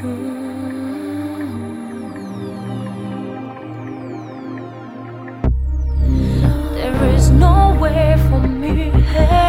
There is nowhere for me. And